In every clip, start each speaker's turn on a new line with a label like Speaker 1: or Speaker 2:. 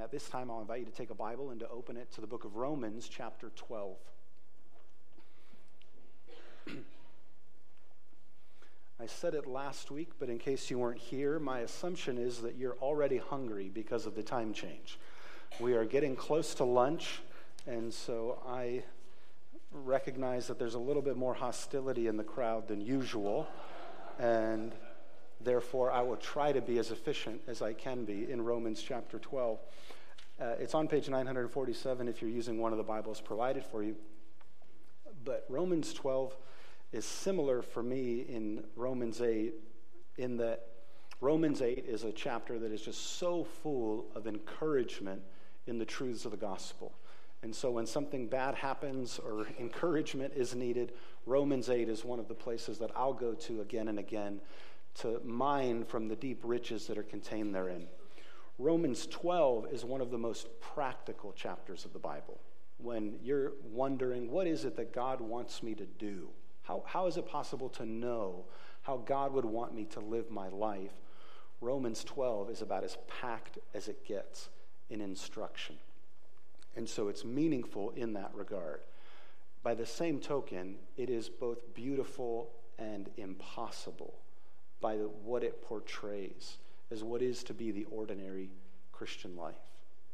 Speaker 1: And at this time, I'll invite you to take a Bible and to open it to the book of Romans, chapter 12. I said it last week, but in case you weren't here, my assumption is that you're already hungry because of the time change. We are getting close to lunch, and so I recognize that there's a little bit more hostility in the crowd than usual, and therefore I will try to be as efficient as I can be in Romans chapter 12. Uh, it's on page 947 if you're using one of the Bibles provided for you. But Romans 12 is similar for me in Romans 8 in that Romans 8 is a chapter that is just so full of encouragement in the truths of the gospel. And so when something bad happens or encouragement is needed, Romans 8 is one of the places that I'll go to again and again to mine from the deep riches that are contained therein. Romans 12 is one of the most practical chapters of the Bible. When you're wondering, what is it that God wants me to do? How, how is it possible to know how God would want me to live my life? Romans 12 is about as packed as it gets in instruction. And so it's meaningful in that regard. By the same token, it is both beautiful and impossible by the, what it portrays as what is to be the ordinary Christian life.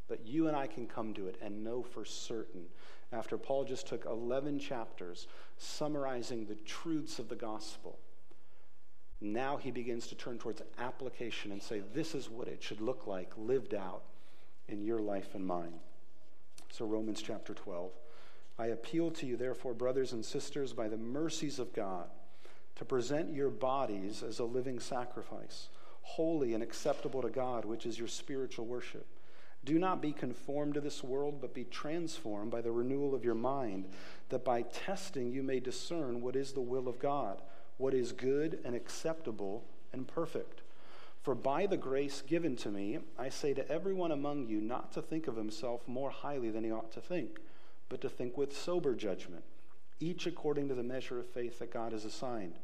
Speaker 1: But you and I can come to it and know for certain, after Paul just took 11 chapters summarizing the truths of the gospel, now he begins to turn towards application and say, this is what it should look like lived out in your life and mine. So, Romans chapter 12. I appeal to you, therefore, brothers and sisters, by the mercies of God, to present your bodies as a living sacrifice, holy and acceptable to God, which is your spiritual worship. Do not be conformed to this world, but be transformed by the renewal of your mind, that by testing you may discern what is the will of God, what is good and acceptable and perfect. For by the grace given to me, I say to everyone among you not to think of himself more highly than he ought to think, but to think with sober judgment, each according to the measure of faith that God has assigned.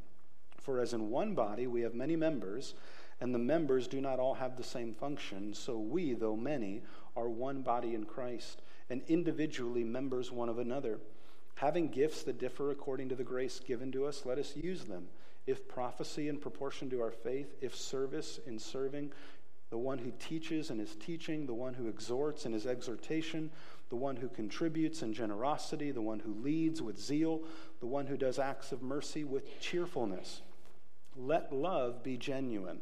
Speaker 1: For as in one body we have many members, and the members do not all have the same function, so we, though many, are one body in Christ, and individually members one of another. Having gifts that differ according to the grace given to us, let us use them if prophecy in proportion to our faith, if service in serving, the one who teaches in his teaching, the one who exhorts in his exhortation, the one who contributes in generosity, the one who leads with zeal, the one who does acts of mercy with cheerfulness. Let love be genuine.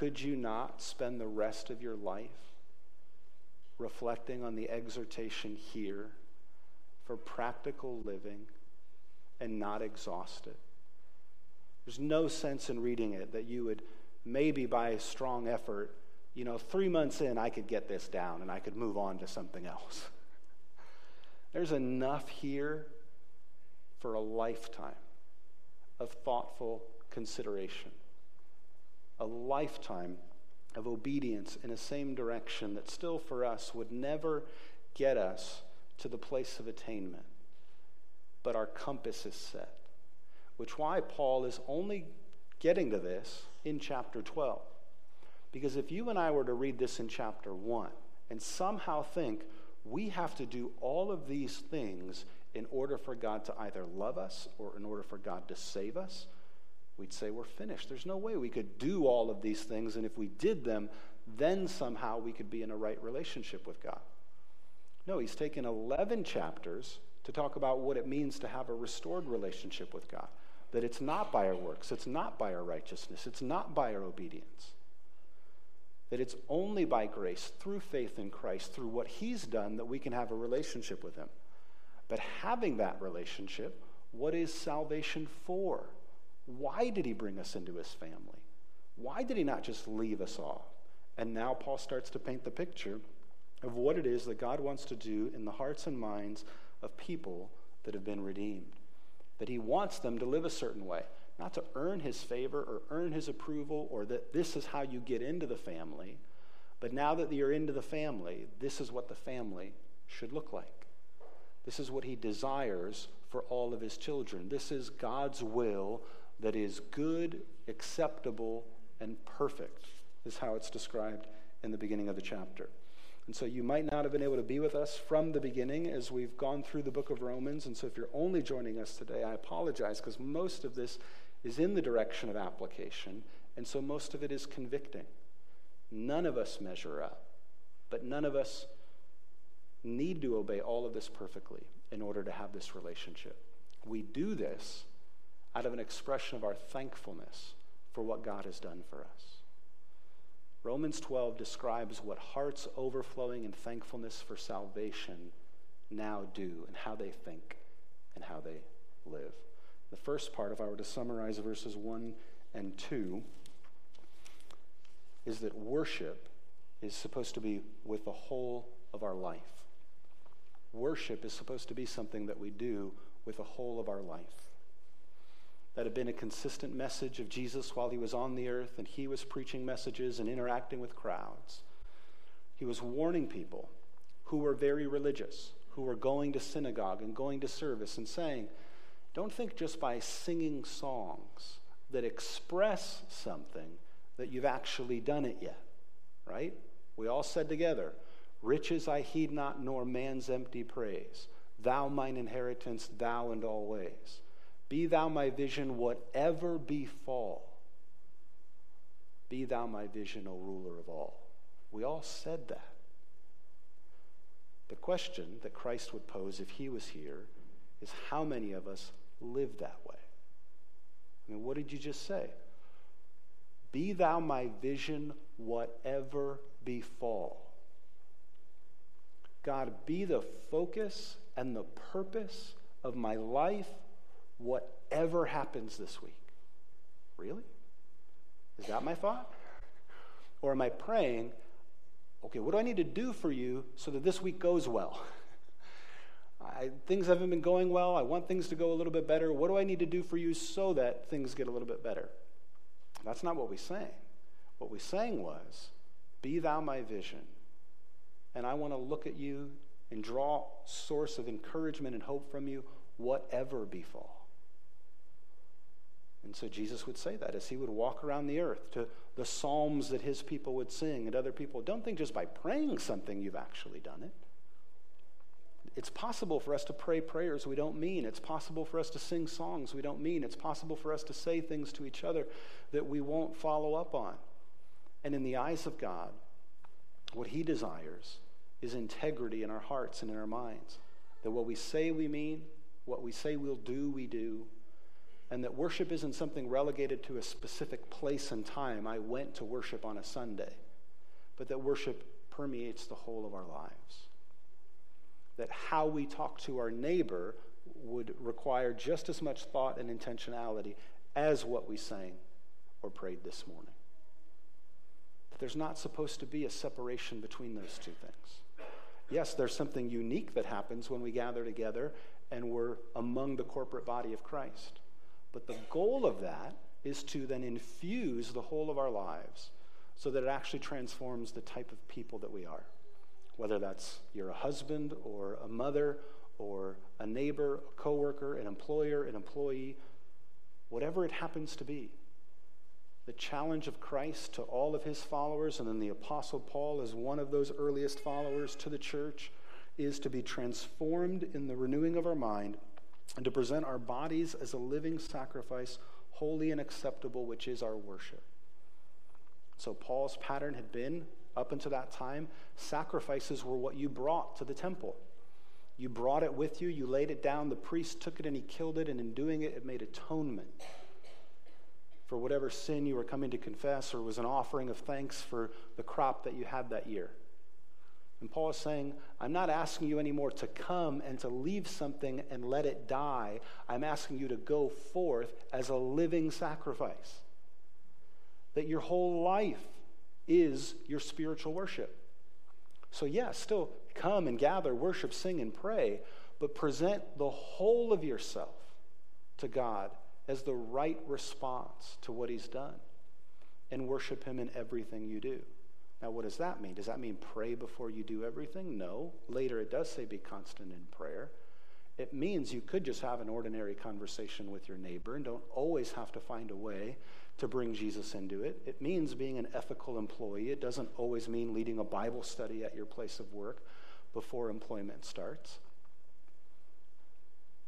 Speaker 1: Could you not spend the rest of your life reflecting on the exhortation here for practical living? and not exhausted. There's no sense in reading it that you would maybe by a strong effort, you know, three months in, I could get this down and I could move on to something else. There's enough here for a lifetime of thoughtful consideration, a lifetime of obedience in a same direction that still for us would never get us to the place of attainment. But our compass is set, which why Paul is only getting to this in chapter 12. Because if you and I were to read this in chapter 1 and somehow think we have to do all of these things in order for God to either love us or in order for God to save us, we'd say we're finished. There's no way we could do all of these things, and if we did them, then somehow we could be in a right relationship with God. No, he's taken 11 chapters to talk about what it means to have a restored relationship with God. That it's not by our works, it's not by our righteousness, it's not by our obedience. That it's only by grace, through faith in Christ, through what he's done, that we can have a relationship with him. But having that relationship, what is salvation for? Why did he bring us into his family? Why did he not just leave us off? And now Paul starts to paint the picture of what it is that God wants to do in the hearts and minds of people that have been redeemed. That he wants them to live a certain way, not to earn his favor or earn his approval or that this is how you get into the family, but now that you're into the family, this is what the family should look like. This is what he desires for all of his children. This is God's will that is good, acceptable, and perfect, is how it's described in the beginning of the chapter. And so you might not have been able to be with us from the beginning as we've gone through the book of Romans. And so if you're only joining us today, I apologize because most of this is in the direction of application. And so most of it is convicting. None of us measure up, but none of us need to obey all of this perfectly in order to have this relationship. We do this out of an expression of our thankfulness for what God has done for us. Romans 12 describes what hearts overflowing in thankfulness for salvation now do and how they think and how they live. The first part, if I were to summarize verses 1 and 2, is that worship is supposed to be with the whole of our life. Worship is supposed to be something that we do with the whole of our life. That had been a consistent message of Jesus while he was on the earth and he was preaching messages and interacting with crowds. He was warning people who were very religious, who were going to synagogue and going to service and saying, don't think just by singing songs that express something that you've actually done it yet, right? We all said together, Riches I heed not, nor man's empty praise. Thou mine inheritance, thou and all ways. Be thou my vision, whatever befall. Be thou my vision, O ruler of all. We all said that. The question that Christ would pose if he was here is how many of us live that way? I mean, what did you just say? Be thou my vision, whatever befall. God, be the focus and the purpose of my life, whatever happens this week. Really? Is that my thought? Or am I praying, okay, what do I need to do for you so that this week goes well? I, things haven't been going well. I want things to go a little bit better. What do I need to do for you so that things get a little bit better? That's not what we sang. What we sang was, Be thou my vision and I want to look at you and draw source of encouragement and hope from you, whatever befall. And so Jesus would say that as he would walk around the earth to the psalms that his people would sing and other people. Don't think just by praying something you've actually done it. It's possible for us to pray prayers we don't mean. It's possible for us to sing songs we don't mean. It's possible for us to say things to each other that we won't follow up on. And in the eyes of God, what he desires is integrity in our hearts and in our minds. That what we say we mean, what we say we'll do, we do. And that worship isn't something relegated to a specific place and time. I went to worship on a Sunday. But that worship permeates the whole of our lives. That how we talk to our neighbor would require just as much thought and intentionality as what we sang or prayed this morning there's not supposed to be a separation between those two things. Yes, there's something unique that happens when we gather together and we're among the corporate body of Christ. But the goal of that is to then infuse the whole of our lives so that it actually transforms the type of people that we are. Whether that's you're a husband or a mother or a neighbor, a coworker, an employer, an employee, whatever it happens to be. The challenge of Christ to all of his followers, and then the Apostle Paul as one of those earliest followers to the church, is to be transformed in the renewing of our mind and to present our bodies as a living sacrifice, holy and acceptable, which is our worship. So, Paul's pattern had been, up until that time, sacrifices were what you brought to the temple. You brought it with you, you laid it down, the priest took it and he killed it, and in doing it, it made atonement for whatever sin you were coming to confess or was an offering of thanks for the crop that you had that year. And Paul is saying, I'm not asking you anymore to come and to leave something and let it die. I'm asking you to go forth as a living sacrifice. That your whole life is your spiritual worship. So, yes, still come and gather, worship, sing, and pray, but present the whole of yourself to God as the right response to what He's done and worship Him in everything you do. Now, what does that mean? Does that mean pray before you do everything? No. Later it does say be constant in prayer. It means you could just have an ordinary conversation with your neighbor and don't always have to find a way to bring Jesus into it. It means being an ethical employee. It doesn't always mean leading a Bible study at your place of work before employment starts.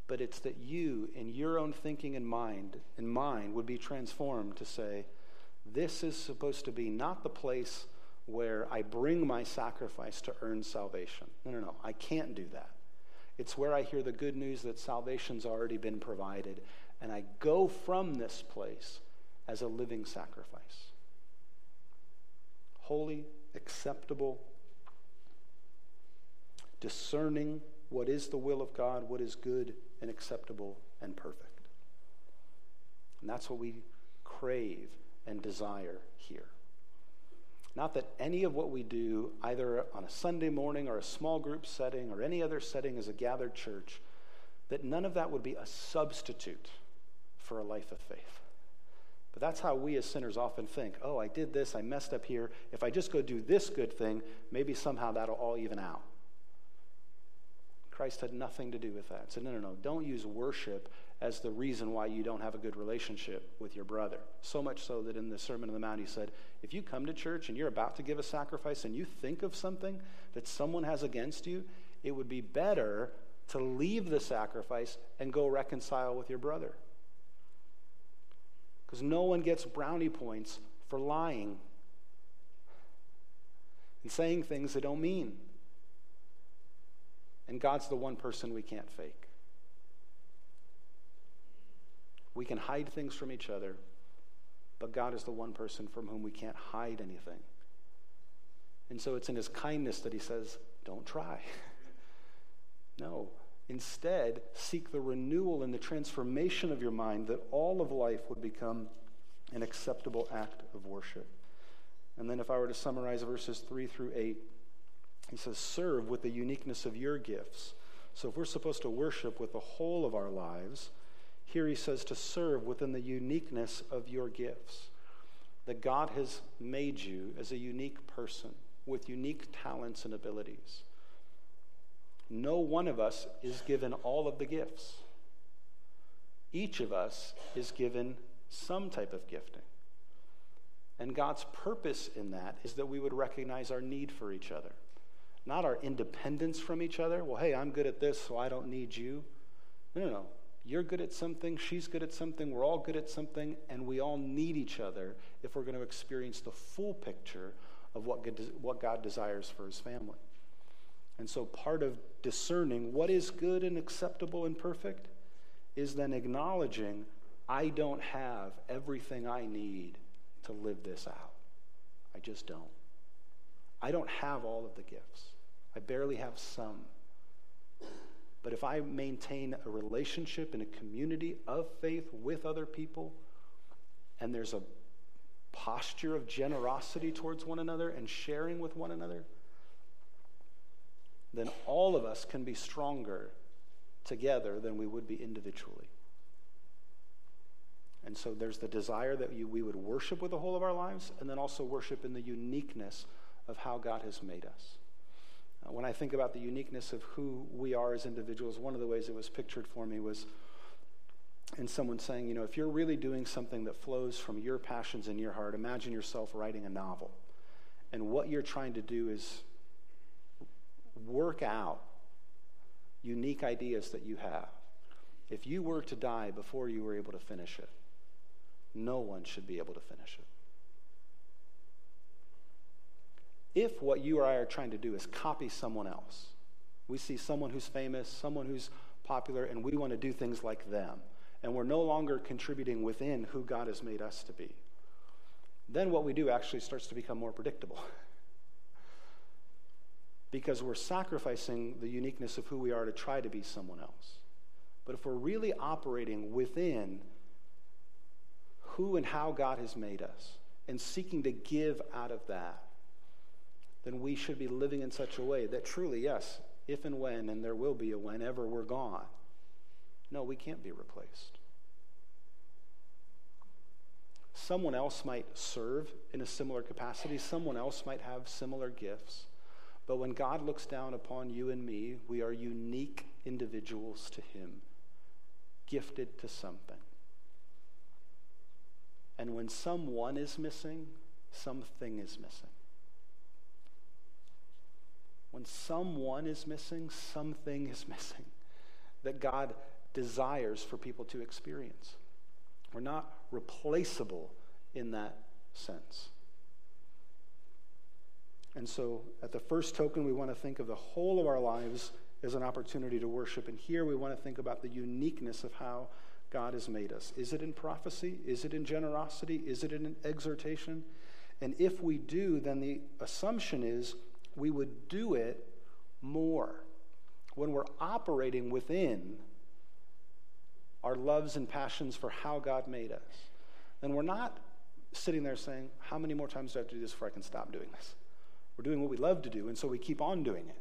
Speaker 1: But it's that you, in your own thinking and mind, in mind, would be transformed to say, this is supposed to be not the place where I bring my sacrifice to earn salvation. No, no, no. I can't do that. It's where I hear the good news that salvation's already been provided, and I go from this place as a living sacrifice. Holy, acceptable, discerning what is the will of God, what is good and acceptable and perfect. And that's what we crave and desire here. Not that any of what we do, either on a Sunday morning or a small group setting or any other setting as a gathered church, that none of that would be a substitute for a life of faith. But that's how we as sinners often think oh, I did this, I messed up here. If I just go do this good thing, maybe somehow that'll all even out. Christ had nothing to do with that. So, no, no, no. Don't use worship as the reason why you don't have a good relationship with your brother. So much so that in the Sermon on the Mount, he said, if you come to church and you're about to give a sacrifice and you think of something that someone has against you, it would be better to leave the sacrifice and go reconcile with your brother. Because no one gets brownie points for lying and saying things they don't mean. And God's the one person we can't fake. We can hide things from each other, but God is the one person from whom we can't hide anything. And so it's in his kindness that he says, don't try. no. Instead, seek the renewal and the transformation of your mind that all of life would become an acceptable act of worship. And then, if I were to summarize verses 3 through 8, he says, Serve with the uniqueness of your gifts. So, if we're supposed to worship with the whole of our lives, here he says to serve within the uniqueness of your gifts. That God has made you as a unique person with unique talents and abilities. No one of us is given all of the gifts. Each of us is given some type of gifting. And God's purpose in that is that we would recognize our need for each other, not our independence from each other. Well, hey, I'm good at this, so I don't need you. No, no, no. You're good at something, she's good at something, we're all good at something, and we all need each other if we're going to experience the full picture of what God, what God desires for his family. And so, part of discerning what is good and acceptable and perfect is then acknowledging I don't have everything I need to live this out. I just don't. I don't have all of the gifts, I barely have some. But if I maintain a relationship and a community of faith with other people, and there's a posture of generosity towards one another and sharing with one another, then all of us can be stronger together than we would be individually. And so there's the desire that you, we would worship with the whole of our lives, and then also worship in the uniqueness of how God has made us. Uh, when I think about the uniqueness of who we are as individuals, one of the ways it was pictured for me was in someone saying, you know, if you're really doing something that flows from your passions in your heart, imagine yourself writing a novel. And what you're trying to do is work out unique ideas that you have. If you were to die before you were able to finish it, no one should be able to finish it. If what you or I are trying to do is copy someone else, we see someone who's famous, someone who's popular, and we want to do things like them, and we're no longer contributing within who God has made us to be, then what we do actually starts to become more predictable. because we're sacrificing the uniqueness of who we are to try to be someone else. But if we're really operating within who and how God has made us and seeking to give out of that, then we should be living in such a way that truly, yes, if and when, and there will be a whenever we're gone, no, we can't be replaced. Someone else might serve in a similar capacity, someone else might have similar gifts. But when God looks down upon you and me, we are unique individuals to Him, gifted to something. And when someone is missing, something is missing. When someone is missing, something is missing that God desires for people to experience. We're not replaceable in that sense. And so, at the first token, we want to think of the whole of our lives as an opportunity to worship. And here we want to think about the uniqueness of how God has made us. Is it in prophecy? Is it in generosity? Is it in an exhortation? And if we do, then the assumption is we would do it more. When we're operating within our loves and passions for how God made us, then we're not sitting there saying, How many more times do I have to do this before I can stop doing this? We're doing what we love to do, and so we keep on doing it.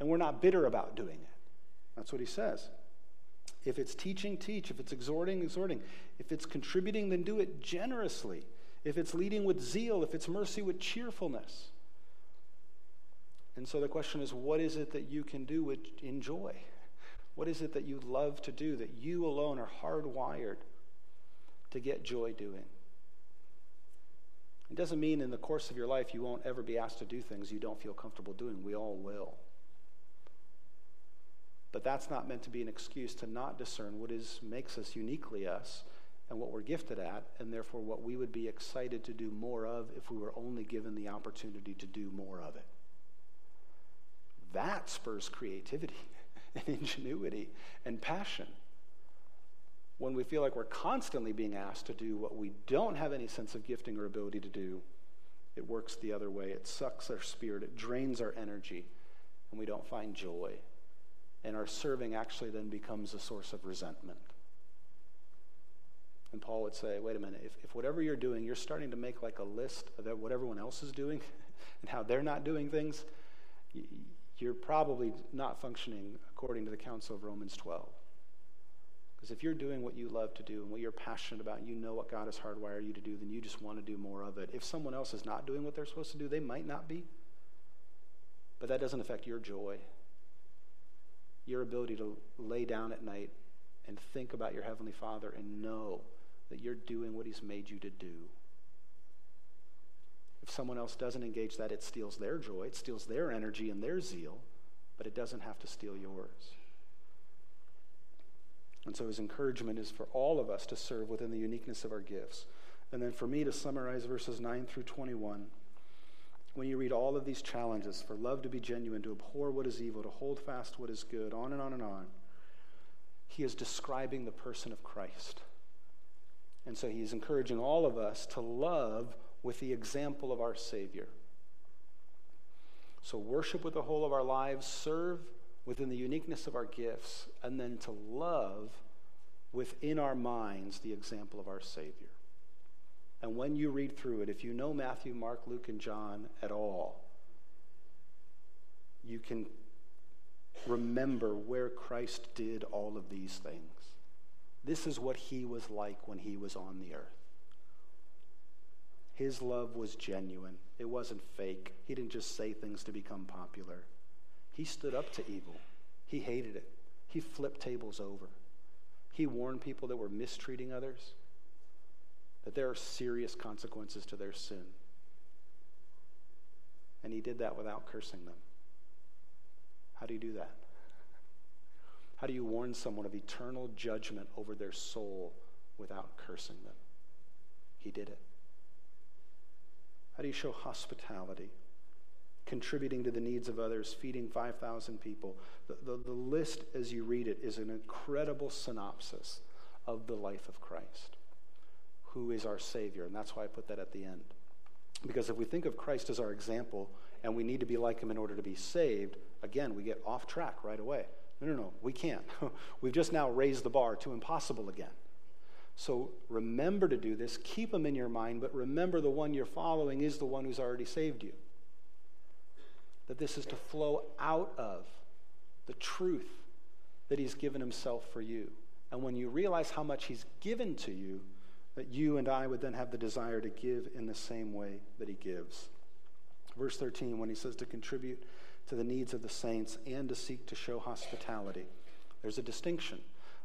Speaker 1: And we're not bitter about doing it. That's what he says. If it's teaching, teach. If it's exhorting, exhorting. If it's contributing, then do it generously. If it's leading with zeal, if it's mercy with cheerfulness. And so the question is what is it that you can do with enjoy? What is it that you love to do that you alone are hardwired to get joy doing? It doesn't mean in the course of your life you won't ever be asked to do things you don't feel comfortable doing. We all will. But that's not meant to be an excuse to not discern what is makes us uniquely us and what we're gifted at, and therefore what we would be excited to do more of if we were only given the opportunity to do more of it. That spurs creativity and ingenuity and passion. When we feel like we're constantly being asked to do what we don't have any sense of gifting or ability to do, it works the other way. It sucks our spirit, it drains our energy, and we don't find joy and our serving actually then becomes a source of resentment. And Paul would say, wait a minute, if, if whatever you're doing, you're starting to make like a list of what everyone else is doing and how they're not doing things, you're probably not functioning according to the counsel of Romans 12. Because if you're doing what you love to do and what you're passionate about, and you know what God has hardwired you to do, then you just want to do more of it. If someone else is not doing what they're supposed to do, they might not be. But that doesn't affect your joy your ability to lay down at night and think about your Heavenly Father and know that you're doing what He's made you to do. If someone else doesn't engage that, it steals their joy, it steals their energy and their zeal, but it doesn't have to steal yours. And so his encouragement is for all of us to serve within the uniqueness of our gifts. And then for me to summarize verses 9 through 21 when you read all of these challenges for love to be genuine, to abhor what is evil, to hold fast what is good, on and on and on, he is describing the person of Christ. And so he is encouraging all of us to love with the example of our Savior. So worship with the whole of our lives, serve within the uniqueness of our gifts, and then to love within our minds the example of our Savior. And when you read through it, if you know Matthew, Mark, Luke, and John at all, you can remember where Christ did all of these things. This is what he was like when he was on the earth. His love was genuine, it wasn't fake. He didn't just say things to become popular. He stood up to evil, he hated it, he flipped tables over. He warned people that were mistreating others that there are serious consequences to their sin. And he did that without cursing them. How do you do that? How do you warn someone of eternal judgment over their soul without cursing them? He did it. How do you show hospitality? Contributing to the needs of others, feeding 5,000 people. The, the, the, list, as you read it, is an incredible synopsis of the life of Christ, who is our Savior. And that's why I put that at the end. Because if we think of Christ as our example and we need to be like him in order to be saved, again, we get off track right away. No, no, no, we can't. We've just now raised the bar to impossible again. So remember to do this. Keep them in your mind, but remember the one you're following is the one who's already saved you. That this is to flow out of the truth that he's given himself for you. And when you realize how much he's given to you, that you and I would then have the desire to give in the same way that he gives. Verse 13, when he says to contribute to the needs of the saints and to seek to show hospitality, there's a distinction.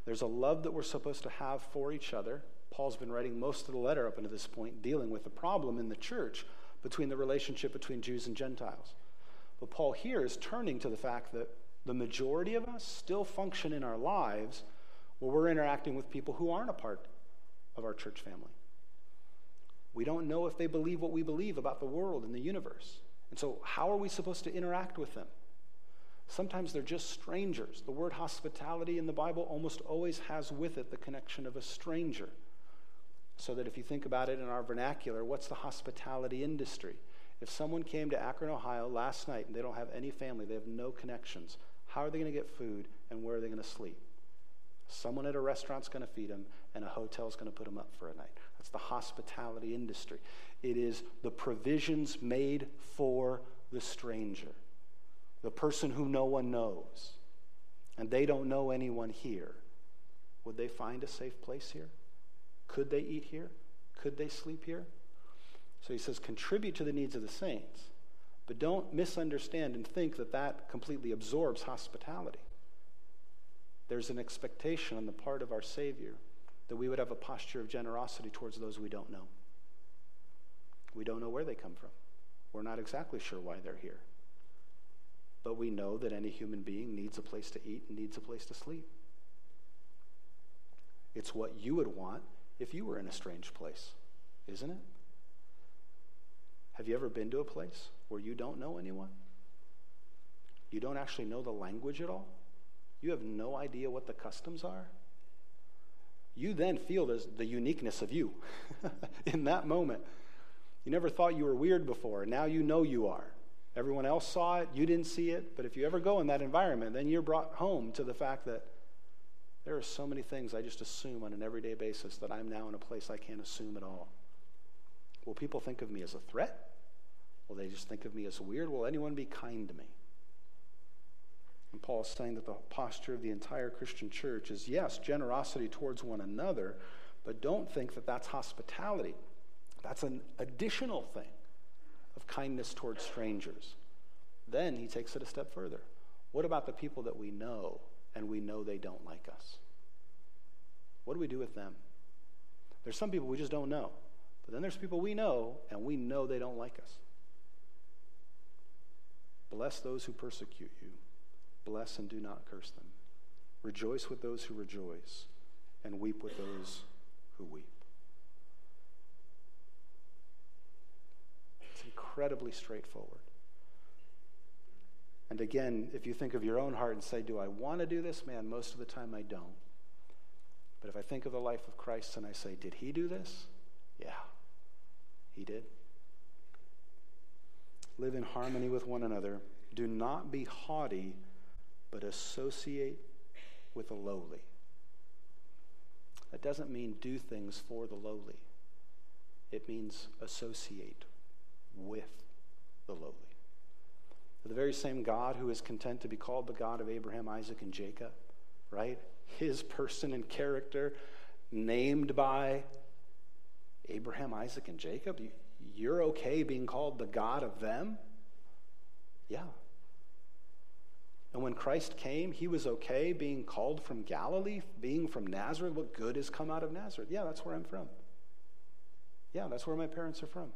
Speaker 1: There's a love that we're supposed to have for each other. Paul's been writing most of the letter up until this point, dealing with the problem in the church between the relationship between Jews and Gentiles. But Paul here is turning to the fact that the majority of us still function in our lives where we're interacting with people who aren't a part of our church family. We don't know if they believe what we believe about the world and the universe. And so, how are we supposed to interact with them? Sometimes they're just strangers. The word hospitality in the Bible almost always has with it the connection of a stranger. So that if you think about it in our vernacular, what's the hospitality industry? If someone came to Akron, Ohio last night and they don't have any family, they have no connections, how are they going to get food and where are they going to sleep? Someone at a restaurant's going to feed them and a hotel's going to put them up for a night. That's the hospitality industry. It is the provisions made for the stranger the person who no one knows, and they don't know anyone here, would they find a safe place here? Could they eat here? Could they sleep here? So he says, contribute to the needs of the saints, but don't misunderstand and think that that completely absorbs hospitality. There's an expectation on the part of our Savior that we would have a posture of generosity towards those we don't know. We don't know where they come from. We're not exactly sure why they're here. But we know that any human being needs a place to eat and needs a place to sleep. It's what you would want if you were in a strange place, isn't it? Have you ever been to a place where you don't know anyone? You don't actually know the language at all? You have no idea what the customs are? You then feel the uniqueness of you in that moment. You never thought you were weird before, now you know you are. Everyone else saw it, you didn't see it, but if you ever go in that environment, then you're brought home to the fact that there are so many things I just assume on an everyday basis that I'm now in a place I can't assume at all. Will people think of me as a threat? Will they just think of me as weird? Will anyone be kind to me? And Paul is saying that the posture of the entire Christian church is yes, generosity towards one another, but don't think that that's hospitality. That's an additional thing of kindness towards strangers. Then he takes it a step further. What about the people that we know and we know they don't like us? What do we do with them? There's some people we just don't know. But then there's people we know and we know they don't like us. Bless those who persecute you. Bless and do not curse them. Rejoice with those who rejoice and weep with those who weep. Incredibly straightforward. And again, if you think of your own heart and say, Do I want to do this? Man, most of the time I don't. But if I think of the life of Christ and I say, Did he do this? Yeah, he did. Live in harmony with one another. Do not be haughty, but associate with the lowly. That doesn't mean do things for the lowly, it means associate with the lowly. The very same God who is content to be called the God of Abraham, Isaac, and Jacob right? His person and character, named by Abraham, Isaac, and Jacob. You're okay being called the God of them? Yeah. And when Christ came, he was okay being called from Galilee, being from Nazareth. What good has come out of Nazareth? Yeah, that's where I'm from. Yeah, that's where my parents are from.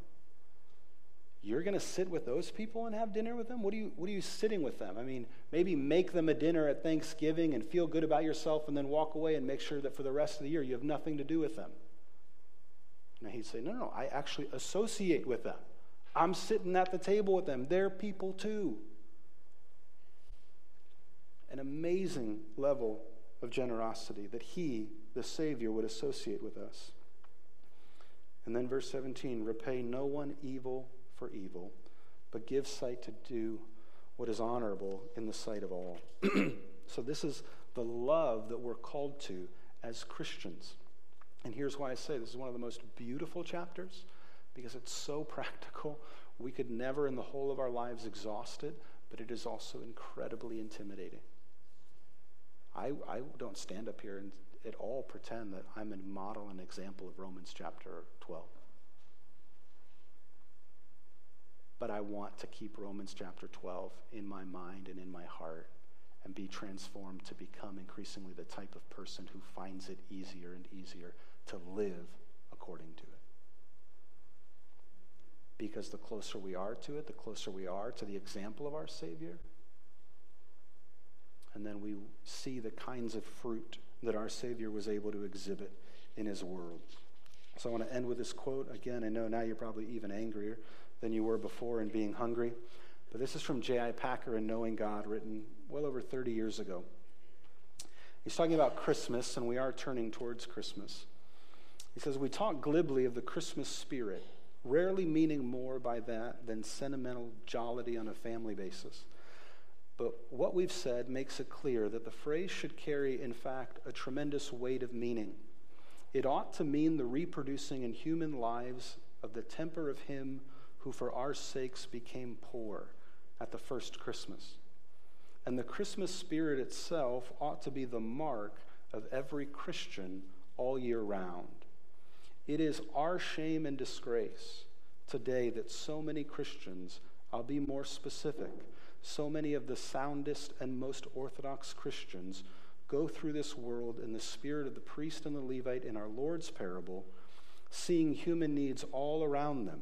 Speaker 1: You're going to sit with those people and have dinner with them? What are, you, what are you sitting with them? I mean, maybe make them a dinner at Thanksgiving and feel good about yourself and then walk away and make sure that for the rest of the year you have nothing to do with them. And he'd say, No, no, I actually associate with them. I'm sitting at the table with them. They're people too. An amazing level of generosity that he, the Savior, would associate with us. And then verse 17 repay no one evil for evil, but give sight to do what is honorable in the sight of all. so, this is the love that we're called to as Christians. And here's why I say this is one of the most beautiful chapters because it's so practical. We could never in the whole of our lives exhaust it, but it is also incredibly intimidating. I, I don't stand up here and at all pretend that I'm a model and example of Romans chapter 12. But I want to keep Romans chapter 12 in my mind and in my heart and be transformed to become increasingly the type of person who finds it easier and easier to live according to it. Because the closer we are to it, the closer we are to the example of our Savior. And then we see the kinds of fruit that our Savior was able to exhibit in His world. So I want to end with this quote. Again, I know now you're probably even angrier than you were before in being hungry. But this is from J.I. Packer in Knowing God, written well over 30 years ago. He's talking about Christmas, and we are turning towards Christmas. He says, We talk glibly of the Christmas spirit, rarely meaning more by that than sentimental jollity on a family basis. But what we've said makes it clear that the phrase should carry, in fact, a tremendous weight of meaning. It ought to mean the reproducing in human lives of the temper of Him who for our sakes became poor at the first Christmas. And the Christmas spirit itself ought to be the mark of every Christian all year round. It is our shame and disgrace today that so many Christians, I'll be more specific, so many of the soundest and most orthodox Christians go through this world in the spirit of the priest and the Levite in our Lord's parable, seeing human needs all around them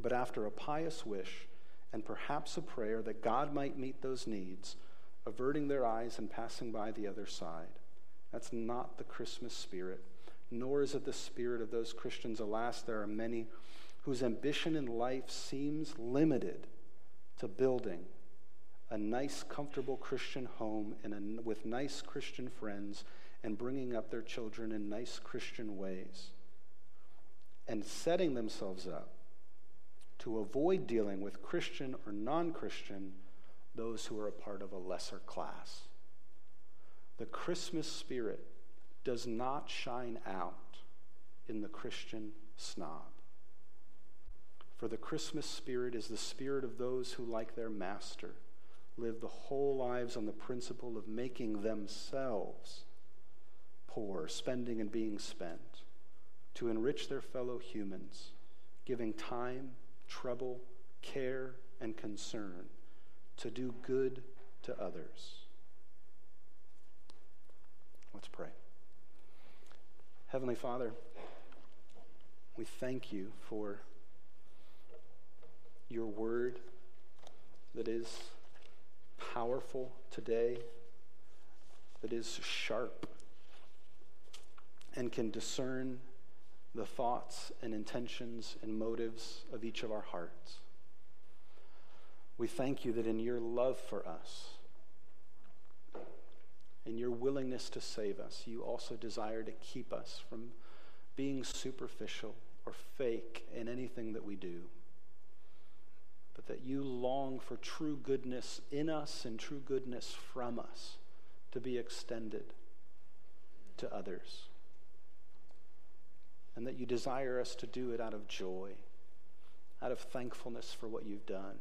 Speaker 1: but after a pious wish and perhaps a prayer that God might meet those needs, averting their eyes and passing by the other side. That's not the Christmas spirit, nor is it the spirit of those Christians. Alas, there are many whose ambition in life seems limited to building a nice, comfortable Christian home a, with nice Christian friends and bringing up their children in nice Christian ways and setting themselves up to avoid dealing with Christian or non Christian, those who are a part of a lesser class. The Christmas spirit does not shine out in the Christian snob. For the Christmas spirit is the spirit of those who, like their master, live the whole lives on the principle of making themselves poor, spending and being spent, to enrich their fellow humans, giving time trouble, care, and concern to do good to others. Let's pray. Heavenly Father, we thank you for your word that is powerful today, that is sharp, and can discern the thoughts and intentions and motives of each of our hearts. We thank you that in your love for us, in your willingness to save us, you also desire to keep us from being superficial or fake in anything that we do. But that you long for true goodness in us and true goodness from us to be extended to others and that you desire us to do it out of joy, out of thankfulness for what you've done,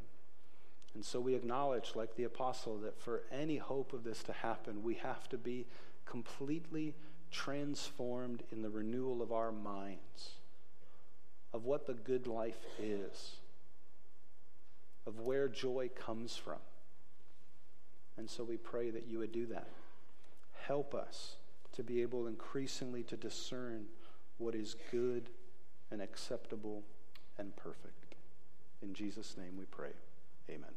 Speaker 1: And so we acknowledge, like the apostle, that for any hope of this to happen, we have to be completely transformed in the renewal of our minds, of what the good life is, of where joy comes from. And so we pray that you would do that. Help us to be able increasingly to discern what is good and acceptable and perfect. In Jesus' name we pray. Amen.